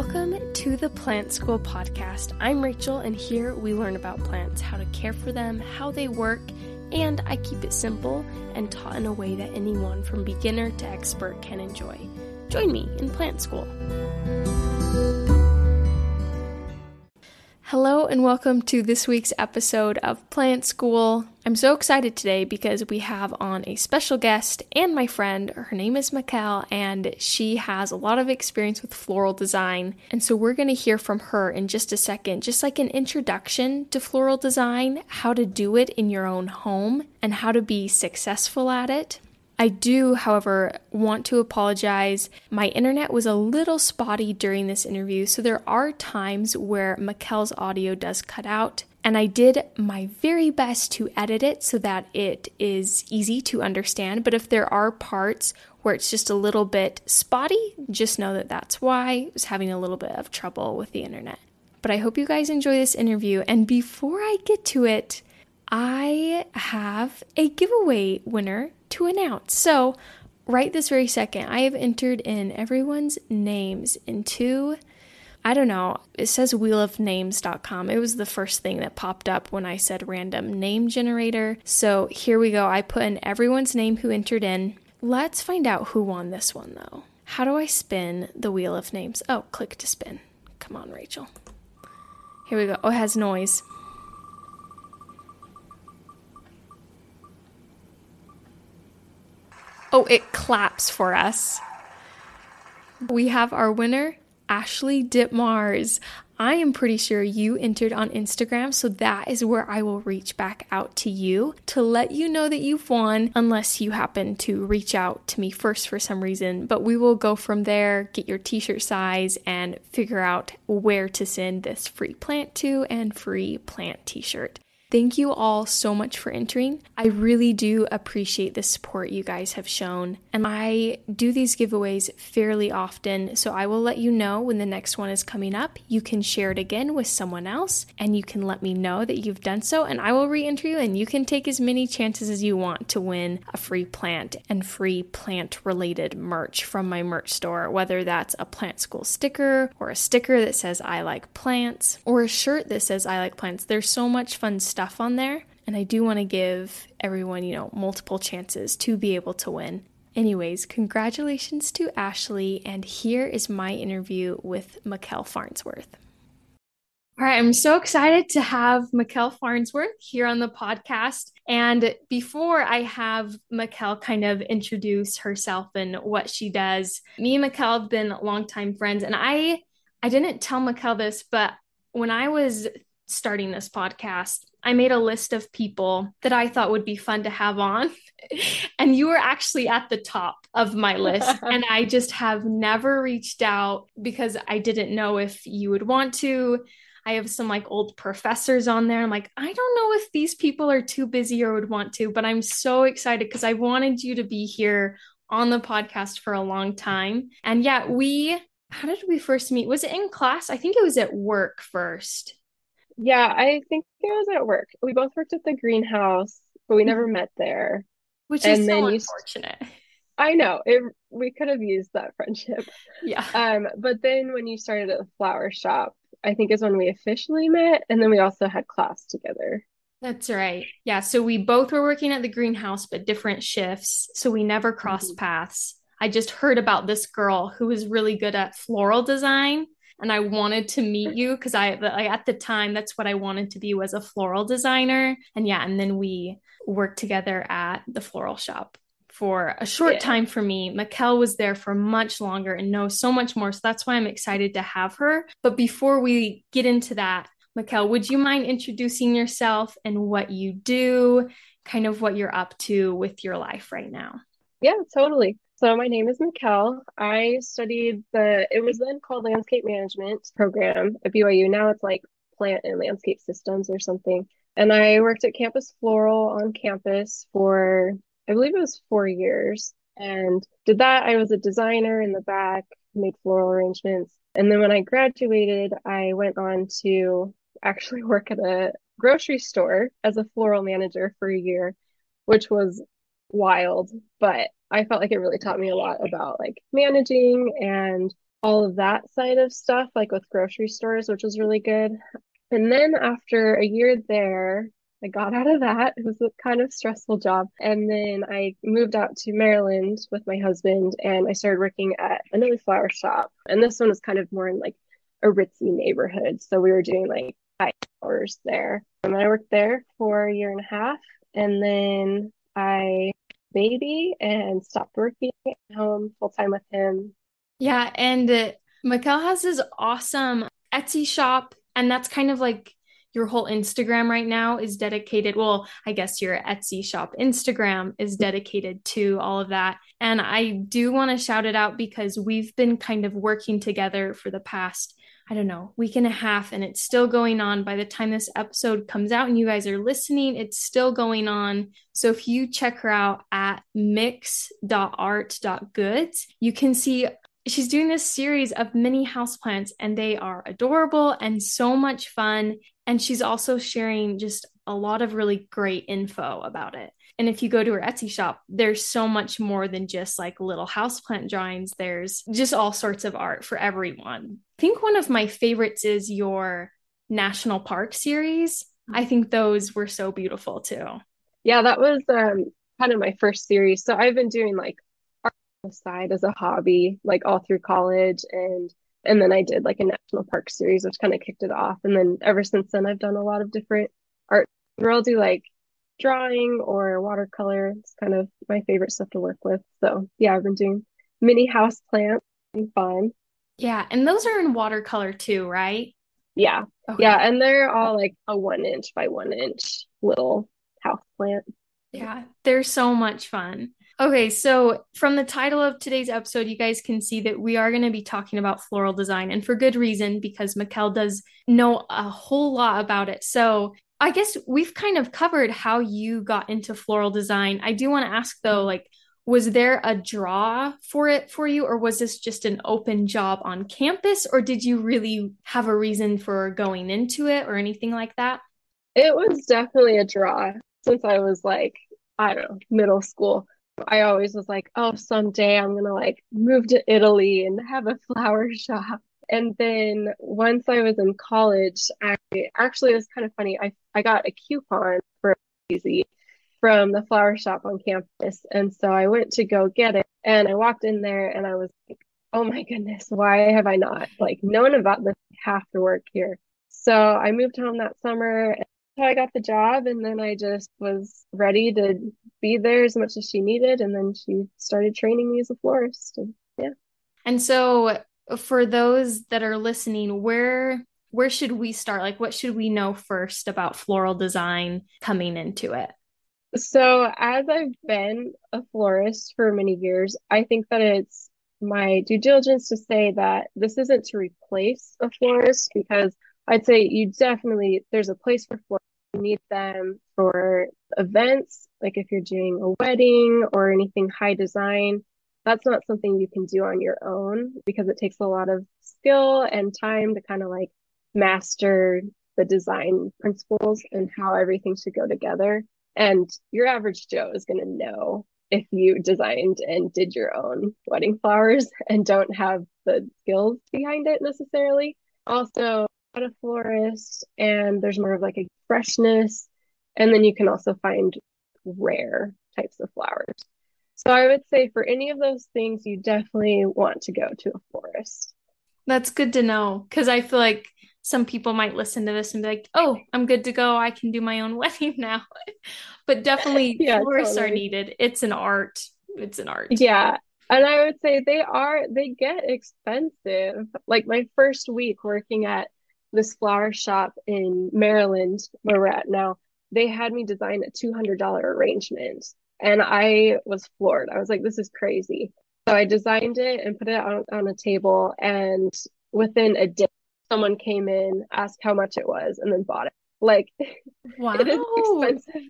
Welcome to the Plant School Podcast. I'm Rachel, and here we learn about plants, how to care for them, how they work, and I keep it simple and taught in a way that anyone from beginner to expert can enjoy. Join me in Plant School. Hello, and welcome to this week's episode of Plant School. I'm so excited today because we have on a special guest and my friend. Her name is Mikkel, and she has a lot of experience with floral design. And so we're going to hear from her in just a second, just like an introduction to floral design, how to do it in your own home, and how to be successful at it. I do, however, want to apologize. My internet was a little spotty during this interview, so there are times where Mikkel's audio does cut out. And I did my very best to edit it so that it is easy to understand. But if there are parts where it's just a little bit spotty, just know that that's why I was having a little bit of trouble with the internet. But I hope you guys enjoy this interview. And before I get to it, I have a giveaway winner to announce. So, right this very second, I have entered in everyone's names into, I don't know, it says wheelofnames.com. It was the first thing that popped up when I said random name generator. So, here we go. I put in everyone's name who entered in. Let's find out who won this one though. How do I spin the wheel of names? Oh, click to spin. Come on, Rachel. Here we go. Oh, it has noise. Oh, it claps for us. We have our winner, Ashley Ditmars. I am pretty sure you entered on Instagram, so that is where I will reach back out to you to let you know that you've won, unless you happen to reach out to me first for some reason. But we will go from there, get your t shirt size, and figure out where to send this free plant to and free plant t shirt. Thank you all so much for entering. I really do appreciate the support you guys have shown. And I do these giveaways fairly often, so I will let you know when the next one is coming up. You can share it again with someone else, and you can let me know that you've done so, and I will re enter you, and you can take as many chances as you want to win a free plant and free plant related merch from my merch store, whether that's a plant school sticker or a sticker that says I like plants or a shirt that says I like plants. There's so much fun stuff stuff on there. And I do want to give everyone, you know, multiple chances to be able to win. Anyways, congratulations to Ashley, and here is my interview with Mikkel Farnsworth. All right, I'm so excited to have Mikkel Farnsworth here on the podcast. And before I have Mikkel kind of introduce herself and what she does, me and Mikkel have been longtime friends. And I I didn't tell Mikkel this, but when I was starting this podcast, I made a list of people that I thought would be fun to have on. and you were actually at the top of my list. and I just have never reached out because I didn't know if you would want to. I have some like old professors on there. I'm like, I don't know if these people are too busy or would want to, but I'm so excited because I wanted you to be here on the podcast for a long time. And yeah, we, how did we first meet? Was it in class? I think it was at work first. Yeah, I think it was at work. We both worked at the greenhouse, but we never met there. Which is so unfortunate. I know. It we could have used that friendship. Yeah. Um, but then when you started at the flower shop, I think is when we officially met, and then we also had class together. That's right. Yeah. So we both were working at the greenhouse, but different shifts. So we never crossed mm-hmm. paths. I just heard about this girl who was really good at floral design and I wanted to meet you because I like at the time that's what I wanted to be was a floral designer. And yeah, and then we worked together at the floral shop for a short yeah. time for me. Mikkel was there for much longer and knows so much more. So that's why I'm excited to have her. But before we get into that, Mikkel, would you mind introducing yourself and what you do, kind of what you're up to with your life right now? Yeah, totally. So my name is Mikkel. I studied the it was then called landscape management program at BYU. Now it's like plant and landscape systems or something. And I worked at Campus Floral on campus for I believe it was 4 years and did that. I was a designer in the back, made floral arrangements. And then when I graduated, I went on to actually work at a grocery store as a floral manager for a year, which was wild, but I felt like it really taught me a lot about like managing and all of that side of stuff, like with grocery stores, which was really good. And then after a year there, I got out of that. It was a kind of stressful job. And then I moved out to Maryland with my husband and I started working at another flower shop. And this one was kind of more in like a ritzy neighborhood. So we were doing like five hours there. And I worked there for a year and a half. And then I baby and stopped working at home full time with him. Yeah. And uh, Mikkel has this awesome Etsy shop. And that's kind of like your whole Instagram right now is dedicated. Well, I guess your Etsy shop Instagram is dedicated to all of that. And I do want to shout it out because we've been kind of working together for the past I don't know, week and a half, and it's still going on. By the time this episode comes out and you guys are listening, it's still going on. So if you check her out at micks.art.goods, you can see she's doing this series of mini houseplants, and they are adorable and so much fun. And she's also sharing just a lot of really great info about it. And if you go to her Etsy shop, there's so much more than just like little houseplant drawings. There's just all sorts of art for everyone. I think one of my favorites is your national park series. I think those were so beautiful too. Yeah, that was um, kind of my first series. So I've been doing like art on the side as a hobby, like all through college and and then I did like a national park series, which kind of kicked it off. And then ever since then, I've done a lot of different art. I'll do like drawing or watercolor. It's kind of my favorite stuff to work with. So yeah, I've been doing mini house plants and fun. Yeah, and those are in watercolor too, right? Yeah. Okay. Yeah, and they're all like a one inch by one inch little house plant. Yeah, they're so much fun. Okay, so from the title of today's episode, you guys can see that we are going to be talking about floral design, and for good reason because Mikkel does know a whole lot about it. So I guess we've kind of covered how you got into floral design. I do want to ask though, like, was there a draw for it for you, or was this just an open job on campus, or did you really have a reason for going into it or anything like that? It was definitely a draw since I was like, I don't know, middle school. I always was like, oh, someday I'm gonna like move to Italy and have a flower shop. And then once I was in college, I actually it was kind of funny. I, I got a coupon for easy from the flower shop on campus. And so I went to go get it and I walked in there and I was like, oh my goodness, why have I not like known about this? I have to work here. So I moved home that summer so I got the job and then I just was ready to be there as much as she needed. And then she started training me as a florist. And yeah. And so for those that are listening, where where should we start? Like what should we know first about floral design coming into it? So, as I've been a florist for many years, I think that it's my due diligence to say that this isn't to replace a florist because I'd say you definitely there's a place for florists. You need them for events, like if you're doing a wedding or anything high design that's not something you can do on your own because it takes a lot of skill and time to kind of like master the design principles and how everything should go together. And your average Joe is going to know if you designed and did your own wedding flowers and don't have the skills behind it necessarily. Also, a florist, and there's more of like a freshness. And then you can also find rare types of flowers. So I would say for any of those things, you definitely want to go to a florist. That's good to know because I feel like some people might listen to this and be like, oh, I'm good to go. I can do my own wedding now. but definitely, yeah, florists totally. are needed. It's an art. It's an art. Yeah. And I would say they are, they get expensive. Like my first week working at this flower shop in Maryland, where we're at now, they had me design a $200 arrangement and I was floored. I was like, this is crazy. So I designed it and put it on, on a table. And within a day, someone came in, asked how much it was, and then bought it. Like, wow,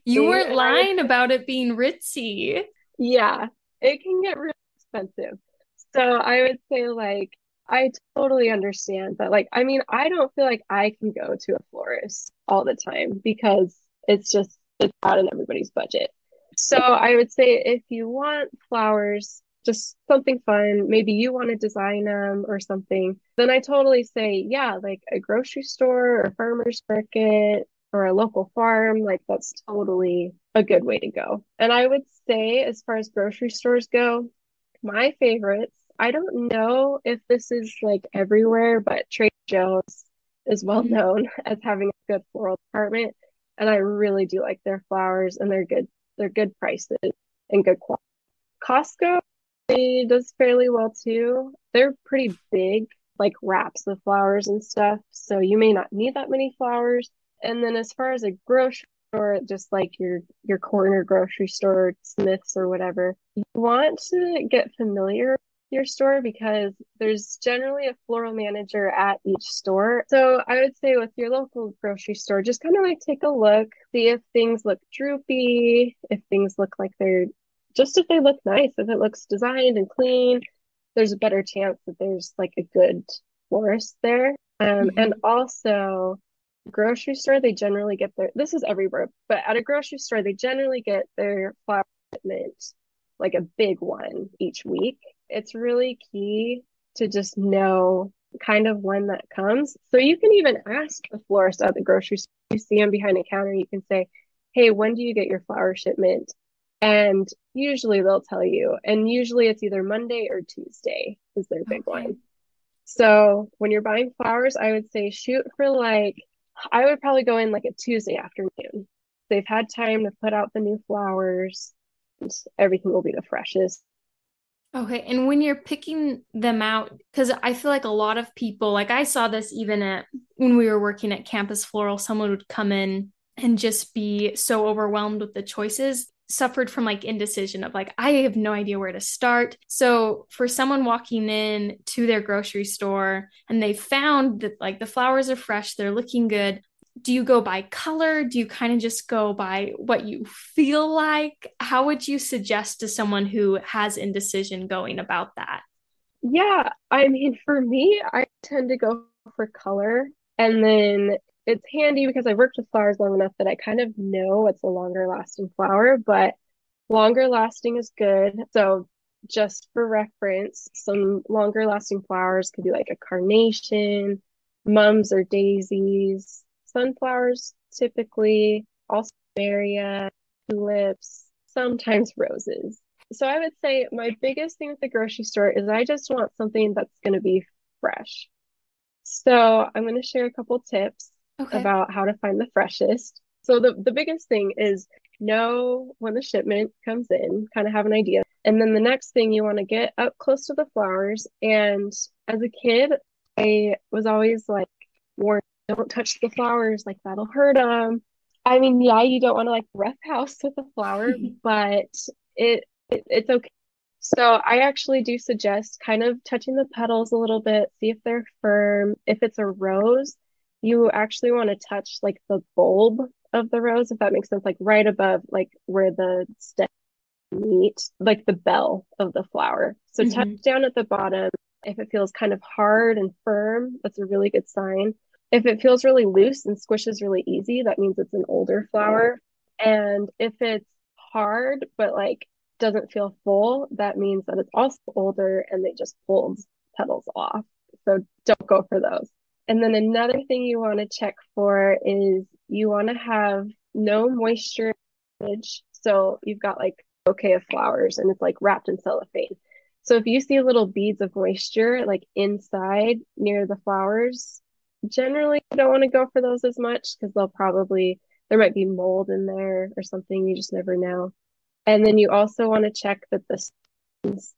you weren't lying about it being ritzy. Yeah, it can get really expensive. So I would say, like, I totally understand But Like, I mean, I don't feel like I can go to a florist all the time because it's just it's out in everybody's budget. So I would say if you want flowers just something fun. Maybe you want to design them or something. Then I totally say, yeah, like a grocery store or farmer's market or a local farm, like that's totally a good way to go. And I would say, as far as grocery stores go, my favorites, I don't know if this is like everywhere, but Trader Joe's is well known as having a good floral department. And I really do like their flowers and they're good, they're good prices and good quality. Costco does fairly well too. They're pretty big, like wraps of flowers and stuff. So you may not need that many flowers. And then as far as a grocery store, just like your your corner grocery store, Smith's or whatever, you want to get familiar your store because there's generally a floral manager at each store. So I would say with your local grocery store, just kind of like take a look, see if things look droopy, if things look like they're just if they look nice, if it looks designed and clean, there's a better chance that there's like a good florist there. Um, mm-hmm. and also grocery store, they generally get their, this is everywhere, but at a grocery store, they generally get their flower shipment, like a big one each week. It's really key to just know kind of when that comes. So you can even ask the florist at the grocery store, you see them behind a counter, you can say, Hey, when do you get your flower shipment? And usually they'll tell you. And usually it's either Monday or Tuesday is their big okay. one. So when you're buying flowers, I would say shoot for like I would probably go in like a Tuesday afternoon. They've had time to put out the new flowers. everything will be the freshest. Okay. And when you're picking them out, because I feel like a lot of people, like I saw this even at when we were working at Campus Floral, someone would come in and just be so overwhelmed with the choices suffered from like indecision of like I have no idea where to start. So for someone walking in to their grocery store and they found that like the flowers are fresh, they're looking good, do you go by color? Do you kind of just go by what you feel like? How would you suggest to someone who has indecision going about that? Yeah, I mean for me, I tend to go for color and then it's handy because I've worked with flowers long enough that I kind of know what's a longer lasting flower, but longer lasting is good. So just for reference, some longer lasting flowers could be like a carnation, mums or daisies, sunflowers typically, also maria, uh, tulips, sometimes roses. So I would say my biggest thing with the grocery store is I just want something that's going to be fresh. So I'm going to share a couple tips okay. about how to find the freshest. So the, the biggest thing is know when the shipment comes in, kind of have an idea. And then the next thing you want to get up close to the flowers. And as a kid, I was always like warned, don't touch the flowers, like that'll hurt them. I mean, yeah, you don't want to like roughhouse with a flower, but it, it it's okay. So I actually do suggest kind of touching the petals a little bit, see if they're firm. If it's a rose, you actually want to touch like the bulb of the rose, if that makes sense, like right above like where the stem meet, like the bell of the flower. So mm-hmm. touch down at the bottom. If it feels kind of hard and firm, that's a really good sign. If it feels really loose and squishes really easy, that means it's an older flower. And if it's hard but like doesn't feel full, that means that it's also older and they just pulled petals off. So don't go for those. And then another thing you want to check for is you want to have no moisture. So you've got like bouquet of flowers and it's like wrapped in cellophane. So if you see little beads of moisture like inside near the flowers, generally don't want to go for those as much because they'll probably there might be mold in there or something. You just never know. And then you also want to check that the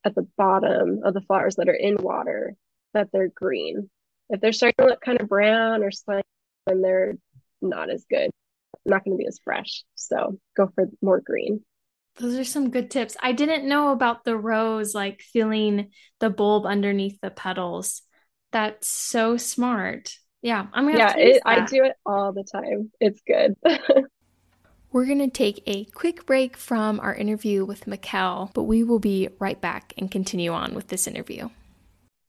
at the bottom of the flowers that are in water that they're green if they're starting to look kind of brown or slimy, then they're not as good. Not going to be as fresh. So go for more green. Those are some good tips. I didn't know about the rose, like feeling the bulb underneath the petals. That's so smart. Yeah, I'm gonna. Yeah, it, I do it all the time. It's good. We're going to take a quick break from our interview with Mikkel, but we will be right back and continue on with this interview.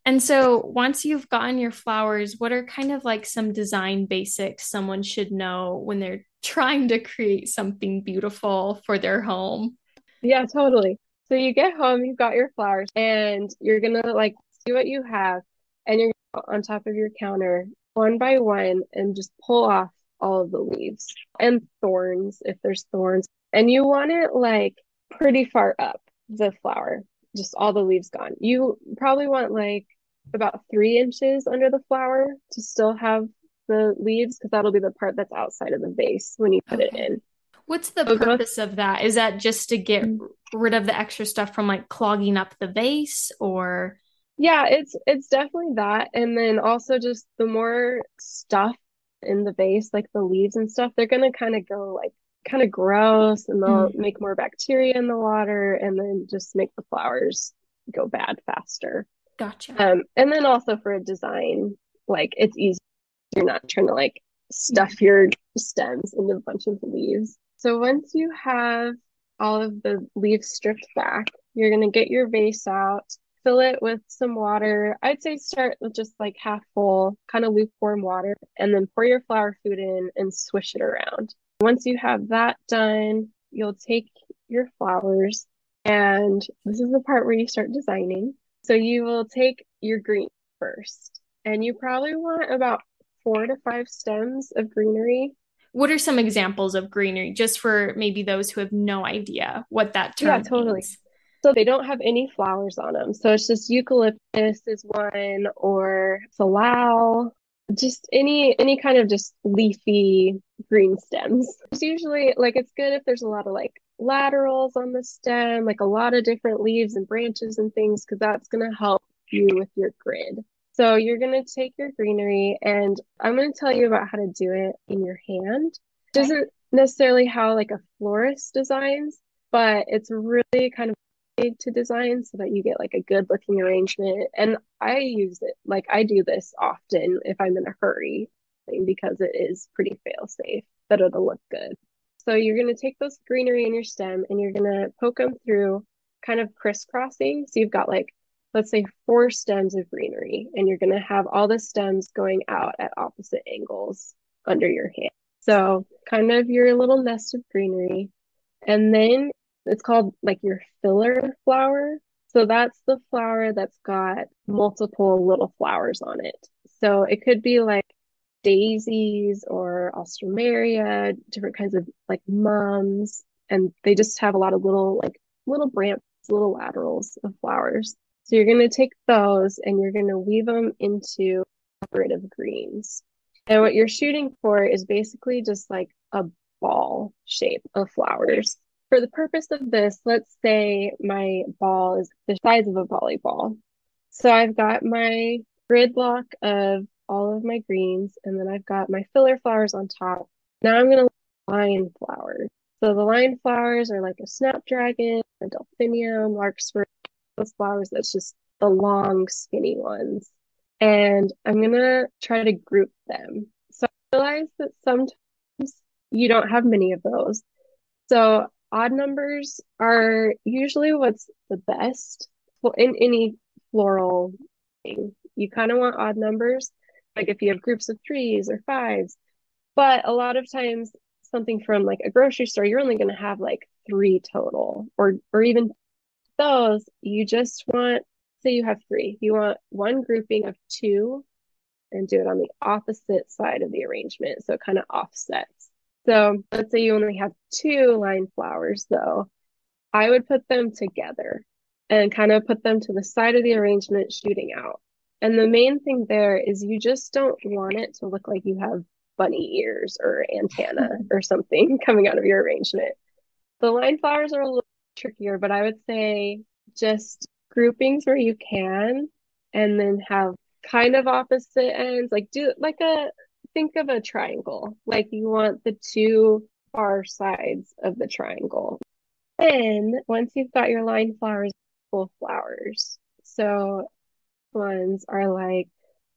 And so once you've gotten your flowers, what are kind of like some design basics someone should know when they're trying to create something beautiful for their home? Yeah, totally. So you get home, you've got your flowers, and you're gonna like see what you have, and you're on top of your counter one by one and just pull off all of the leaves and thorns if there's thorns. And you want it like pretty far up the flower, just all the leaves gone. You probably want like about three inches under the flower to still have the leaves because that'll be the part that's outside of the vase when you put okay. it in. What's the so purpose of that? Is that just to get mm. rid of the extra stuff from like clogging up the vase or yeah, it's it's definitely that. And then also just the more stuff in the vase, like the leaves and stuff, they're gonna kind of go like kind of gross and they'll mm. make more bacteria in the water and then just make the flowers go bad faster. Gotcha. Um, and then also for a design, like it's easy. You're not trying to like stuff your stems into a bunch of leaves. So once you have all of the leaves stripped back, you're gonna get your vase out fill it with some water. I'd say start with just like half full, kind of lukewarm water, and then pour your flower food in and swish it around. Once you have that done, you'll take your flowers, and this is the part where you start designing. So you will take your green first, and you probably want about four to five stems of greenery. What are some examples of greenery, just for maybe those who have no idea what that term yeah, totally. Means? So they don't have any flowers on them. So it's just eucalyptus is one or salal, just any any kind of just leafy green stems. It's usually like it's good if there's a lot of like laterals on the stem, like a lot of different leaves and branches and things, because that's gonna help you with your grid. So you're gonna take your greenery and I'm gonna tell you about how to do it in your hand. It isn't necessarily how like a florist designs, but it's really kind of to design so that you get like a good looking arrangement. And I use it like I do this often if I'm in a hurry because it is pretty fail safe that it'll look good. So you're going to take those greenery in your stem and you're going to poke them through kind of crisscrossing. So you've got like, let's say four stems of greenery and you're going to have all the stems going out at opposite angles under your hand. So kind of your little nest of greenery. And then it's called like your filler flower. So that's the flower that's got multiple little flowers on it. So it could be like daisies or alstroemeria, different kinds of like mums, and they just have a lot of little like little branches, little laterals of flowers. So you're going to take those and you're going to weave them into of greens. And what you're shooting for is basically just like a ball shape of flowers. For the purpose of this, let's say my ball is the size of a volleyball. So I've got my grid block of all of my greens, and then I've got my filler flowers on top. Now I'm going to line flowers. So the line flowers are like a snapdragon, a delphinium, larkspur, those flowers that's just the long, skinny ones. And I'm going to try to group them. So I realize that sometimes you don't have many of those. So odd numbers are usually what's the best. Well in any floral thing you kind of want odd numbers like if you have groups of threes or fives. But a lot of times something from like a grocery store you're only going to have like three total or or even those you just want say you have three you want one grouping of two and do it on the opposite side of the arrangement so it kind of offsets so let's say you only have two line flowers though. I would put them together and kind of put them to the side of the arrangement shooting out. And the main thing there is you just don't want it to look like you have bunny ears or antenna or something coming out of your arrangement. The line flowers are a little trickier, but I would say just groupings where you can and then have kind of opposite ends like do like a think of a triangle. Like you want the two far sides of the triangle. Then once you've got your line flowers, full flowers. So ones are like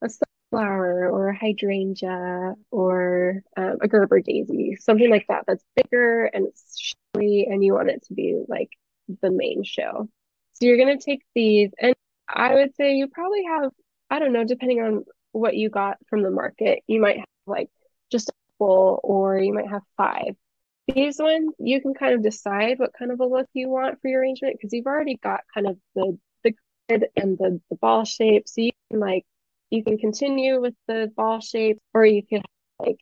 a sunflower or a hydrangea or um, a Gerber daisy, something like that. That's bigger and it's showy, and you want it to be like the main show. So you're gonna take these, and I would say you probably have I don't know, depending on what you got from the market. You might have like just a full, or you might have five. these ones, you can kind of decide what kind of a look you want for your arrangement because you've already got kind of the the grid and the, the ball shape. So you can like you can continue with the ball shape or you can like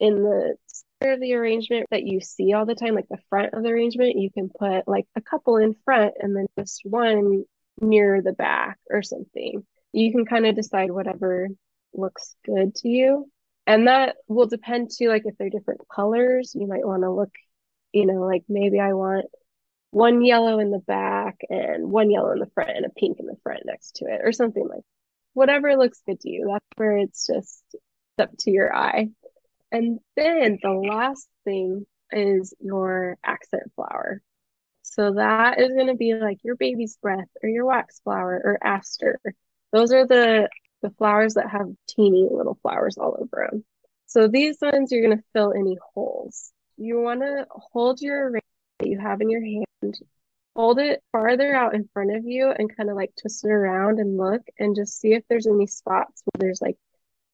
in the center of the arrangement that you see all the time, like the front of the arrangement, you can put like a couple in front and then just one near the back or something. You can kind of decide whatever looks good to you. And that will depend too, like if they're different colors, you might want to look, you know, like maybe I want one yellow in the back and one yellow in the front and a pink in the front next to it or something like whatever looks good to you. That's where it's just up to your eye. And then the last thing is your accent flower. So that is going to be like your baby's breath or your wax flower or aster. Those are the the flowers that have teeny little flowers all over them. So these ones you're going to fill any holes. You want to hold your ring that you have in your hand, hold it farther out in front of you and kind of like twist it around and look and just see if there's any spots where there's like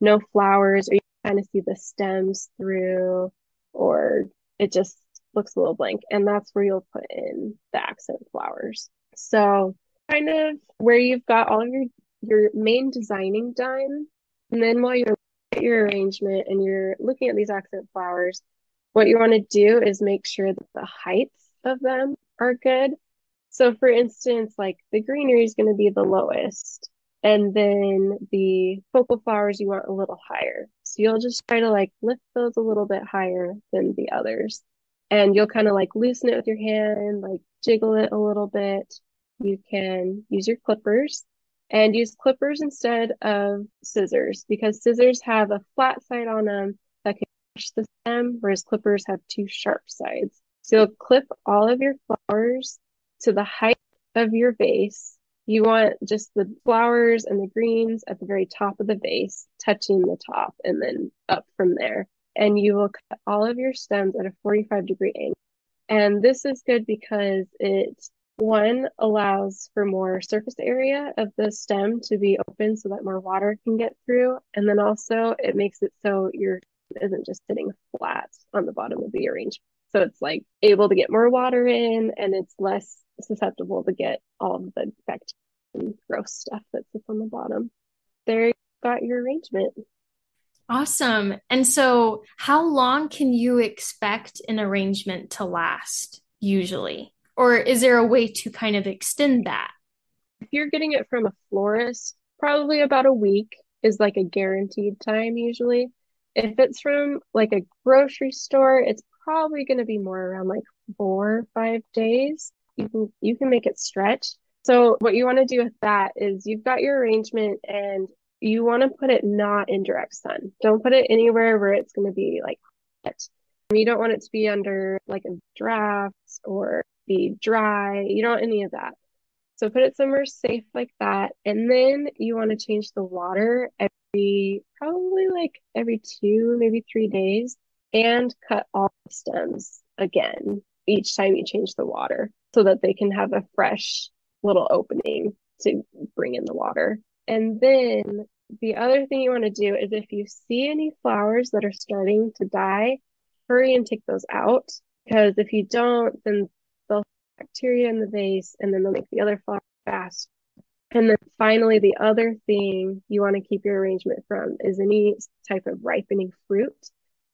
no flowers or you kind of see the stems through or it just looks a little blank. And that's where you'll put in the accent flowers. So kind of where you've got all of your your main designing done. And then while you're at your arrangement and you're looking at these accent flowers, what you want to do is make sure that the heights of them are good. So for instance, like the greenery is going to be the lowest and then the focal flowers you want a little higher. So you'll just try to like lift those a little bit higher than the others. And you'll kind of like loosen it with your hand, like jiggle it a little bit. You can use your clippers and use clippers instead of scissors because scissors have a flat side on them that can push the stem, whereas clippers have two sharp sides. So you'll clip all of your flowers to the height of your vase. You want just the flowers and the greens at the very top of the vase, touching the top and then up from there. And you will cut all of your stems at a 45 degree angle. And this is good because it one allows for more surface area of the stem to be open so that more water can get through. And then also it makes it so your isn't just sitting flat on the bottom of the arrangement. So it's like able to get more water in and it's less susceptible to get all of the bacteria and gross stuff that sits on the bottom. There you got your arrangement. Awesome. And so how long can you expect an arrangement to last usually? Or is there a way to kind of extend that? If you're getting it from a florist, probably about a week is like a guaranteed time usually. If it's from like a grocery store, it's probably going to be more around like four or five days. You can you can make it stretch. So what you want to do with that is you've got your arrangement and you want to put it not in direct sun. Don't put it anywhere where it's going to be like hot. You don't want it to be under like a draft or be dry. You don't want any of that. So put it somewhere safe like that. And then you want to change the water every, probably like every two, maybe three days, and cut all the stems again each time you change the water so that they can have a fresh little opening to bring in the water. And then the other thing you want to do is if you see any flowers that are starting to die, hurry and take those out. Because if you don't, then bacteria in the vase and then they'll make the other flower fast. And then finally, the other thing you want to keep your arrangement from is any type of ripening fruit,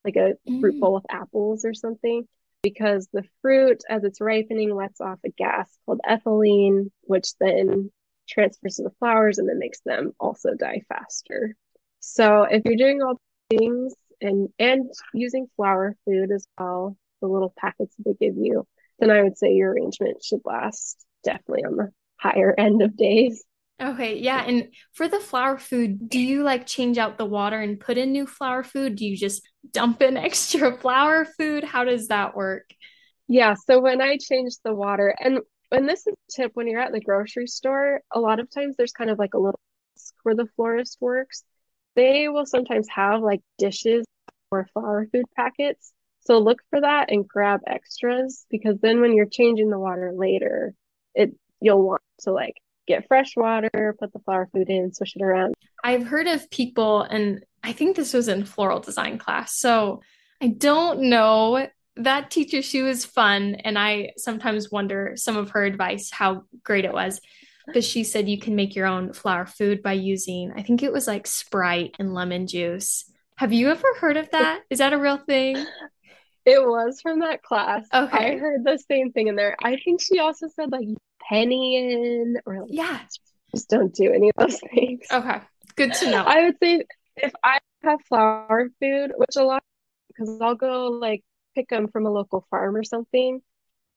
like a mm. fruit bowl of apples or something, because the fruit, as it's ripening, lets off a gas called ethylene, which then transfers to the flowers and then makes them also die faster. So if you're doing all things and and using flower food as well, the little packets they give you, then I would say your arrangement should last definitely on the higher end of days. Okay, yeah. And for the flower food, do you like change out the water and put in new flower food? Do you just dump in extra flower food? How does that work? Yeah, so when I change the water, and and this is a tip when you're at the grocery store, a lot of times there's kind of like a little where the florist works. They will sometimes have like dishes or flower food packets so look for that and grab extras because then when you're changing the water later, it you'll want to like get fresh water, put the flower food in, swish it around. I've heard of people and I think this was in floral design class. So I don't know that teacher, she was fun. And I sometimes wonder some of her advice, how great it was. But she said you can make your own flower food by using, I think it was like Sprite and lemon juice. Have you ever heard of that? Is that a real thing? It was from that class. Okay. I heard the same thing in there. I think she also said like penny in or like Yeah. just don't do any of those things. Okay. Good to know. I would say if I have flower food, which a lot because I'll go like pick them from a local farm or something,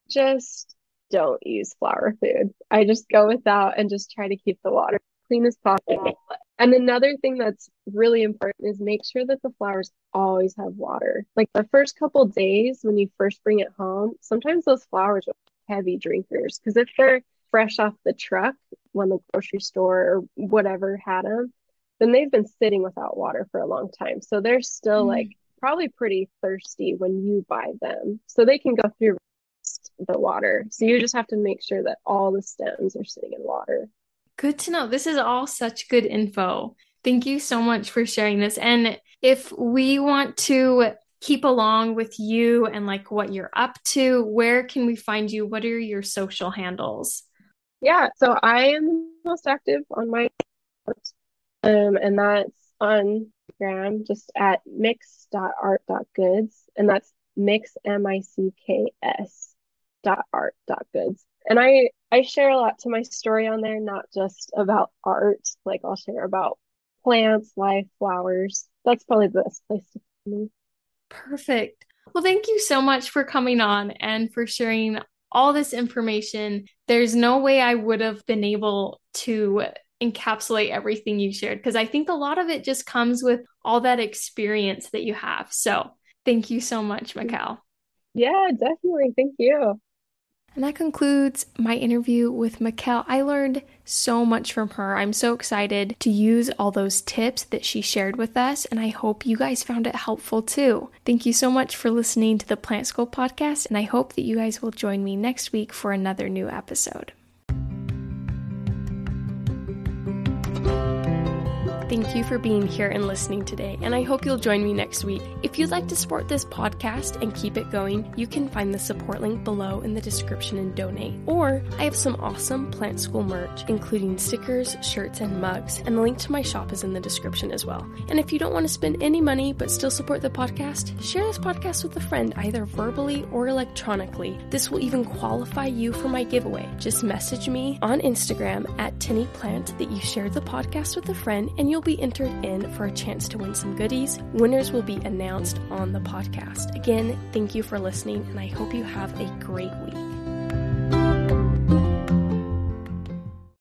just don't use flower food. I just go without and just try to keep the water clean as possible. And another thing that's really important is make sure that the flowers always have water. Like the first couple days when you first bring it home, sometimes those flowers are heavy drinkers because if they're fresh off the truck when the grocery store or whatever had them, then they've been sitting without water for a long time. So they're still Mm. like probably pretty thirsty when you buy them. So they can go through the water. So you just have to make sure that all the stems are sitting in water. Good to know. This is all such good info. Thank you so much for sharing this. And if we want to keep along with you and like what you're up to, where can we find you? What are your social handles? Yeah, so I am most active on my um, and that's on Instagram just at micks.art.goods, and that's mix M I C K S dot art dot goods. And I I share a lot to my story on there, not just about art. Like I'll share about plants, life, flowers. That's probably the best place to find me. Perfect. Well, thank you so much for coming on and for sharing all this information. There's no way I would have been able to encapsulate everything you shared because I think a lot of it just comes with all that experience that you have. So, thank you so much, mm-hmm. Mikkel. Yeah, definitely. Thank you. And that concludes my interview with Mikkel. I learned so much from her. I'm so excited to use all those tips that she shared with us, and I hope you guys found it helpful too. Thank you so much for listening to the Plant School podcast, and I hope that you guys will join me next week for another new episode. Thank you for being here and listening today, and I hope you'll join me next week. If you'd like to support this podcast and keep it going, you can find the support link below in the description and donate. Or I have some awesome Plant School merch, including stickers, shirts, and mugs, and the link to my shop is in the description as well. And if you don't want to spend any money but still support the podcast, share this podcast with a friend either verbally or electronically. This will even qualify you for my giveaway. Just message me on Instagram at TinnyPlant that you shared the podcast with a friend, and you'll be entered in for a chance to win some goodies. Winners will be announced on the podcast. Again, thank you for listening, and I hope you have a great week.